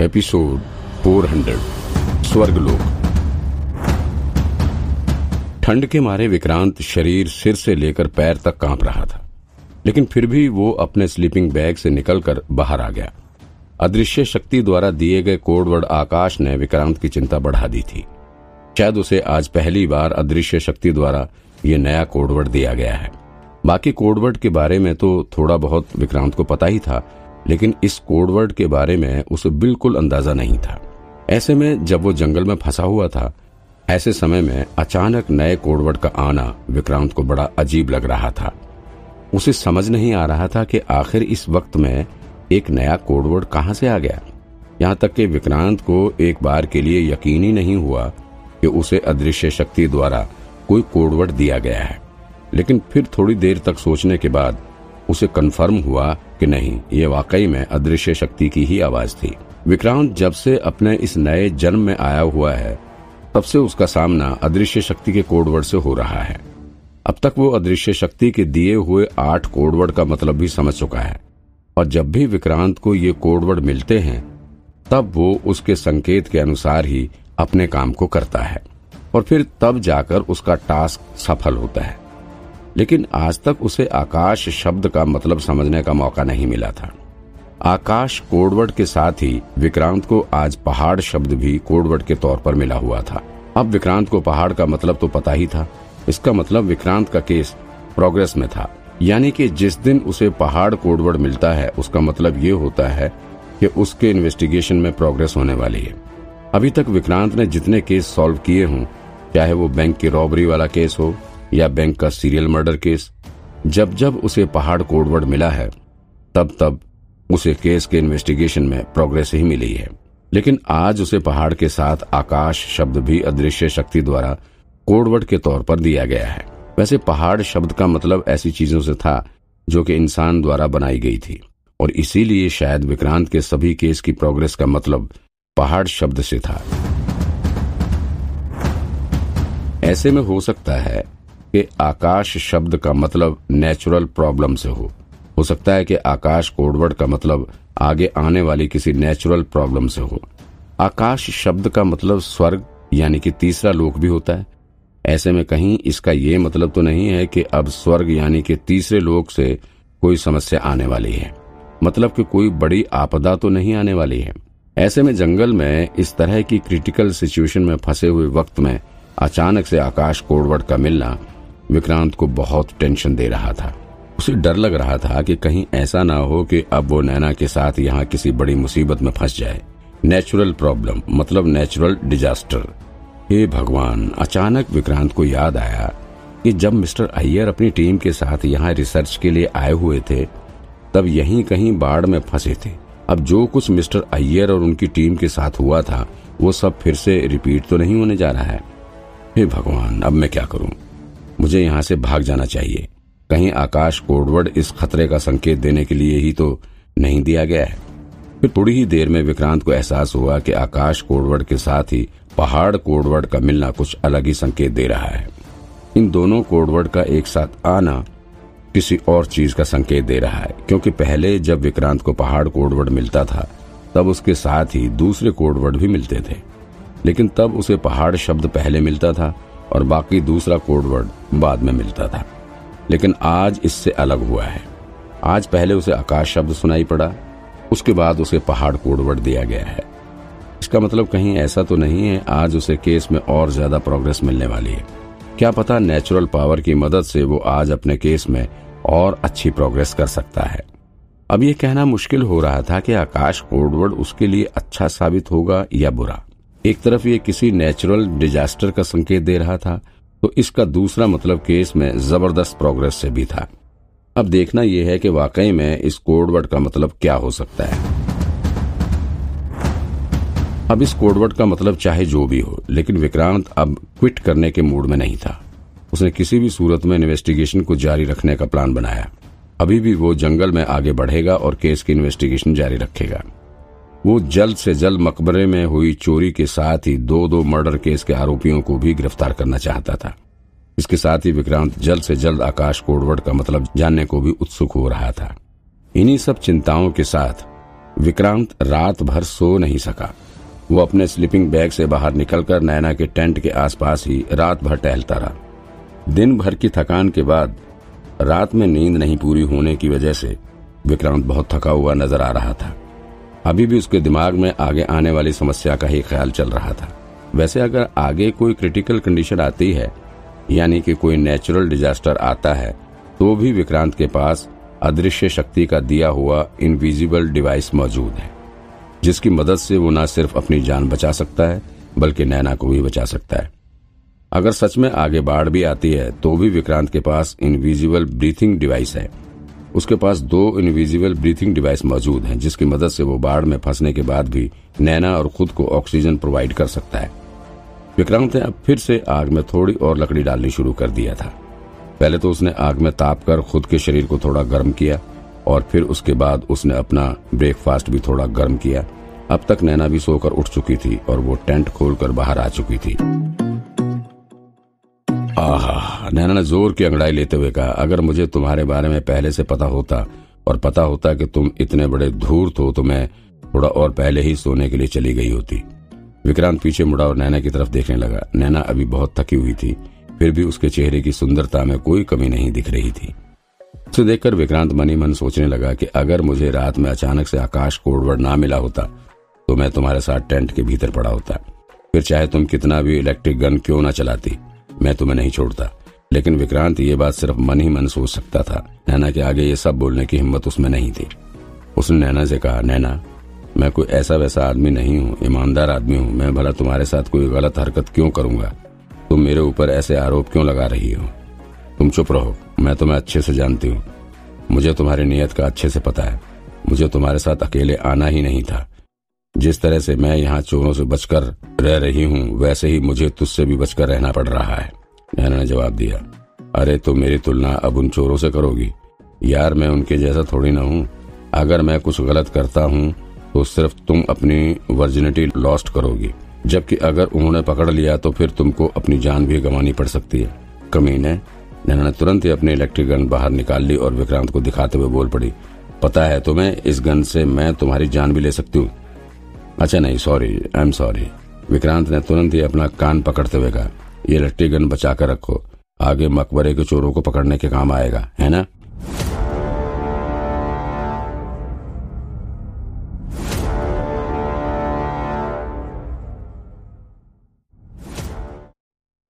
Episode 400 स्वर्गलोक। ठंड के मारे विक्रांत शरीर सिर से लेकर पैर तक काँप रहा था, लेकिन फिर भी वो अपने स्लीपिंग बैग से निकलकर बाहर आ गया। अदृश्य शक्ति द्वारा दिए गए कोडवर्ड आकाश ने विक्रांत की चिंता बढ़ा दी थी। शायद उसे आज पहली बार अदृश्य शक्ति द्वारा ये नया कोडवर्ड दिया गया है। बाकी कोडवर्ड के बारे में तो थोड़ा बहुत विक्रांत को पता ही था लेकिन इस कोडवर्ड के बारे में उसे बिल्कुल अंदाज़ा नहीं था। ऐसे में जब वो जंगल में फंसा हुआ था, ऐसे समय में अचानक नए कोडवर्ड का आना विक्रांत को बड़ा अजीब लग रहा था। उसे समझ नहीं आ रहा था कि आखिर इस वक्त में एक नया कोडवर्ड कहाँ से आ गया। यहाँ तक कि विक्रांत को एक बार के लिए यकीन ही नहीं हुआ कि उसे अदृश्य शक्ति द्वारा कोई कोडवर्ड दिया गया है। लेकिन फिर थोड़ी देर तक सोचने के बाद उसे कन्फर्म हुआ कि नहीं, ये वाकई में अदृश्य शक्ति की ही आवाज़ थी। विक्रांत जब से अपने इस नए जन्म में आया हुआ है, तब से उसका सामना अदृश्य शक्ति के कोडवर्ड से हो रहा है। अब तक वो अदृश्य शक्ति के दिए हुए आठ कोडवर्ड का मतलब भी समझ चुका है। और जब भी विक्रांत को ये कोडवर्ड मिलते हैं, तब वो उसके संकेत के अनुसार ही अपने काम को करता है। और फिर तब जाकर उसका टास्क सफल होता है। लेकिन आज तक उसे आकाश शब्द का मतलब समझने का मौका नहीं मिला था। आकाश कोडवर्ड के साथ ही विक्रांत को आज पहाड़ शब्द भी कोडवर्ड के तौर पर मिला हुआ था। अब विक्रांत को पहाड़ का मतलब तो पता ही था। इसका मतलब विक्रांत का केस प्रोग्रेस में था। यानी कि जिस दिन उसे पहाड़ कोडवर्ड मिलता है, उसका मतलब ये होता है कि उसके इन्वेस्टिगेशन में प्रोग्रेस होने वाली है। अभी तक विक्रांत ने जितने केस सॉल्व किए हों, चाहे वो बैंक की रॉबरी वाला केस हो या बैंक का सीरियल मर्डर केस, जब जब उसे पहाड़ कोडवर्ड मिला है, तब तब उसे केस के इन्वेस्टिगेशन में प्रोग्रेस ही मिली है। लेकिन आज उसे पहाड़ के साथ आकाश शब्द भी अदृश्य शक्ति द्वारा कोडवर्ड के तौर पर दिया गया है। वैसे पहाड़ शब्द का मतलब ऐसी चीज़ों से था जो कि इंसान द्वारा बनाई गई थी। और इसीलिए शायद विक्रांत के सभी केस की प्रोग्रेस का मतलब पहाड़ शब्द से था। ऐसे में हो सकता है कि आकाश शब्द का मतलब नेचुरल प्रॉब्लम से हो। हो सकता है कि आकाश कोडवर्ड का मतलब आगे आने वाली किसी नेचुरल प्रॉब्लम से हो। आकाश शब्द का मतलब स्वर्ग, यानी कि तीसरा लोक भी होता है। ऐसे में कहीं इसका ये मतलब तो नहीं है कि अब स्वर्ग, यानी कि तीसरे लोक से कोई समस्या आने वाली है। मतलब कि कोई बड़ी आपदा तो नहीं आने वाली है। ऐसे में जंगल में इस तरह की क्रिटिकल सिचुएशन में फंसे हुए वक्त में अचानक से आकाश कोडवर्ड का मिलना विक्रांत को बहुत टेंशन दे रहा था। उसे डर लग रहा था कि कहीं ऐसा ना हो कि अब वो नैना के साथ यहाँ किसी बड़ी मुसीबत में फंस जाए। नेचुरल प्रॉब्लम मतलब नेचुरल डिजास्टर हे भगवान, अचानक विक्रांत को याद आया कि जब मिस्टर अय्यर अपनी टीम के साथ यहाँ रिसर्च के लिए आए हुए थे, तब यहीं कहीं बाढ़ में फंसे थे। अब जो कुछ मिस्टर अय्यर और उनकी टीम के साथ हुआ था, वो सब फिर से रिपीट तो नहीं होने जा रहा है। हे भगवान, अब मैं क्या करूँ? मुझे यहाँ से भाग जाना चाहिए। कहीं आकाश कोडवर्ड इस खतरे का संकेत देने के लिए ही तो नहीं दिया गया है। फिर थोड़ी ही देर में विक्रांत को एहसास हुआ कि आकाश कोडवर्ड के साथ ही पहाड़ कोडवर्ड का मिलना कुछ अलग ही संकेत दे रहा है। इन दोनों कोडवर्ड का एक साथ आना किसी और चीज़ का संकेत दे रहा है, क्योंकि पहले जब विक्रांत को पहाड़ कोडवर्ड मिलता था, तब उसके साथ ही दूसरे कोडवर्ड भी मिलते थे। लेकिन तब उसे पहाड़ शब्द पहले मिलता था और बाकी दूसरा कोडवर्ड बाद में मिलता था। लेकिन आज इससे अलग हुआ है। आज पहले उसे आकाश शब्द सुनाई पड़ा, उसके बाद उसे पहाड़ कोडवर्ड दिया गया है। इसका मतलब कहीं ऐसा तो नहीं है, आज उसे केस में और ज़्यादा प्रोग्रेस मिलने वाली है। क्या पता नेचुरल पावर की मदद से वो आज अपने केस में और अच्छी प्रोग्रेस कर सकता है। अब ये कहना मुश्किल हो रहा था कि आकाश कोडवर्ड उसके लिए अच्छा साबित होगा या बुरा। एक तरफ़ ये किसी नेचुरल डिजास्टर का संकेत दे रहा था तो इसका दूसरा मतलब केस में ज़बरदस्त प्रोग्रेस से भी था। अब देखना यह है कि वाकई में इस कोडवर्ड का मतलब क्या हो सकता है। अब इस कोडवर्ड का मतलब चाहे जो भी हो, लेकिन विक्रांत अब क्विट करने के मूड में नहीं था। उसने किसी भी सूरत में इन्वेस्टिगेशन को जारी रखने का प्लान बनाया। अभी भी वो जंगल में आगे बढ़ेगा और केस की इन्वेस्टिगेशन जारी रखेगा। वो जल्द से जल्द मकबरे में हुई चोरी के साथ ही दो दो मर्डर केस के आरोपियों को भी गिरफ़्तार करना चाहता था। इसके साथ ही विक्रांत जल्द से जल्द आकाश कोडवर्ड का मतलब जानने को भी उत्सुक हो रहा था। इन्हीं सब चिंताओं के साथ विक्रांत रात भर सो नहीं सका। वो अपने स्लीपिंग बैग से बाहर निकलकर नैना के टेंट के आसपास ही रात भर टहलता रहा। दिन भर की थकान के बाद रात में नींद नहीं पूरी होने की वजह से विक्रांत बहुत थका हुआ नज़र आ रहा था। अभी भी उसके दिमाग में आगे आने वाली समस्या का ही ख्याल चल रहा था। वैसे अगर आगे कोई क्रिटिकल कंडीशन आती है, यानी कि कोई नेचुरल डिजास्टर आता है तो भी विक्रांत के पास अदृश्य शक्ति का दिया हुआ इनविजिबल डिवाइस मौजूद है, जिसकी मदद से वो न सिर्फ़ अपनी जान बचा सकता है, बल्कि नैना को भी बचा सकता है। अगर सच में आगे बाढ़ भी आती है तो भी विक्रांत के पास इनविजिबल ब्रीथिंग डिवाइस है। उसके पास दो इनविजिबल ब्रीथिंग डिवाइस मौजूद हैं, जिसकी मदद से वो बाढ़ में फंसने के बाद भी नैना और खुद को ऑक्सीजन प्रोवाइड कर सकता है। विक्रांत ने अब फिर से आग में थोड़ी और लकड़ी डालनी शुरू कर दिया था। पहले तो उसने आग में ताप कर खुद के शरीर को थोड़ा गर्म किया और फिर उसके बाद उसने अपना ब्रेकफास्ट भी थोड़ा गर्म किया। अब तक नैना भी सोकर उठ चुकी थी और वो टेंट खोलकर बाहर आ चुकी थी। आहा! नैना ने ज़ोर की अंगड़ाई लेते हुए कहा, अगर मुझे तुम्हारे बारे में पहले से पता होता और पता होता कि तुम इतने बड़े धूर्त हो तो मैं थोड़ा और पहले ही सोने के लिए चली गई होती। विक्रांत पीछे मुड़ा और नैना की तरफ़ देखने लगा। नैना अभी बहुत थकी हुई थी, फिर भी उसके चेहरे की सुंदरता में कोई कमी नहीं दिख रही थी। उसे देखकर विक्रांत मनी मन सोचने लगा कि अगर मुझे रात में अचानक से आकाश कोडवर्ड ना मिला होता तो मैं तुम्हारे साथ टेंट के भीतर पड़ा होता। फिर चाहे तुम कितना भी इलेक्ट्रिक गन क्यों ना चलाती, मैं तुम्हें नहीं छोड़ता। लेकिन विक्रांत ये बात सिर्फ़ मन ही मन सोच सकता था। नैना के आगे ये सब बोलने की हिम्मत उसमें नहीं थी। उसने नैना से कहा, नैना, मैं कोई ऐसा वैसा आदमी नहीं हूँ, ईमानदार आदमी हूँ। मैं भला तुम्हारे साथ कोई गलत हरकत क्यों करूँगा? तुम मेरे ऊपर ऐसे आरोप क्यों लगा रही हो? तुम चुप रहो, मैं तुम्हें अच्छे से जानती हूँ। मुझे तुम्हारी नीयत का अच्छे से पता है। मुझे तुम्हारे साथ अकेले आना ही नहीं था। जिस तरह से मैं यहाँ चोरों से बचकर रह रही हूँ, वैसे ही मुझे तुझसे भी बचकर रहना पड़ रहा है। नैना ने जवाब दिया, अरे तो मेरी तुलना अब उन चोरों से करोगी। यार, मैं उनके जैसा थोड़ी ना हूँ। अगर मैं कुछ गलत करता हूँ तो सिर्फ़ तुम अपनी वर्जिनिटी लॉस्ट करोगी। जबकि अगर उन्होंने पकड़ लिया तो फिर तुमको अपनी जान भी गंवानी पड़ सकती है। कमीने, नैना ने तुरंत ही अपनी इलेक्ट्रिक गन बाहर निकाल ली और विक्रांत को दिखाते हुए बोल पड़ी, पता है तुम्हें, इस गन से मैं तुम्हारी जान भी ले सकती हूँ। अच्छा नहीं sorry I am sorry Vikrant ने तुरंत ही अपना कान पकड़ते हुए कहा ये लट्टी गन बचा कर रखो। आगे मकबरे के चोरों को पकड़ने के काम आएगा, है ना?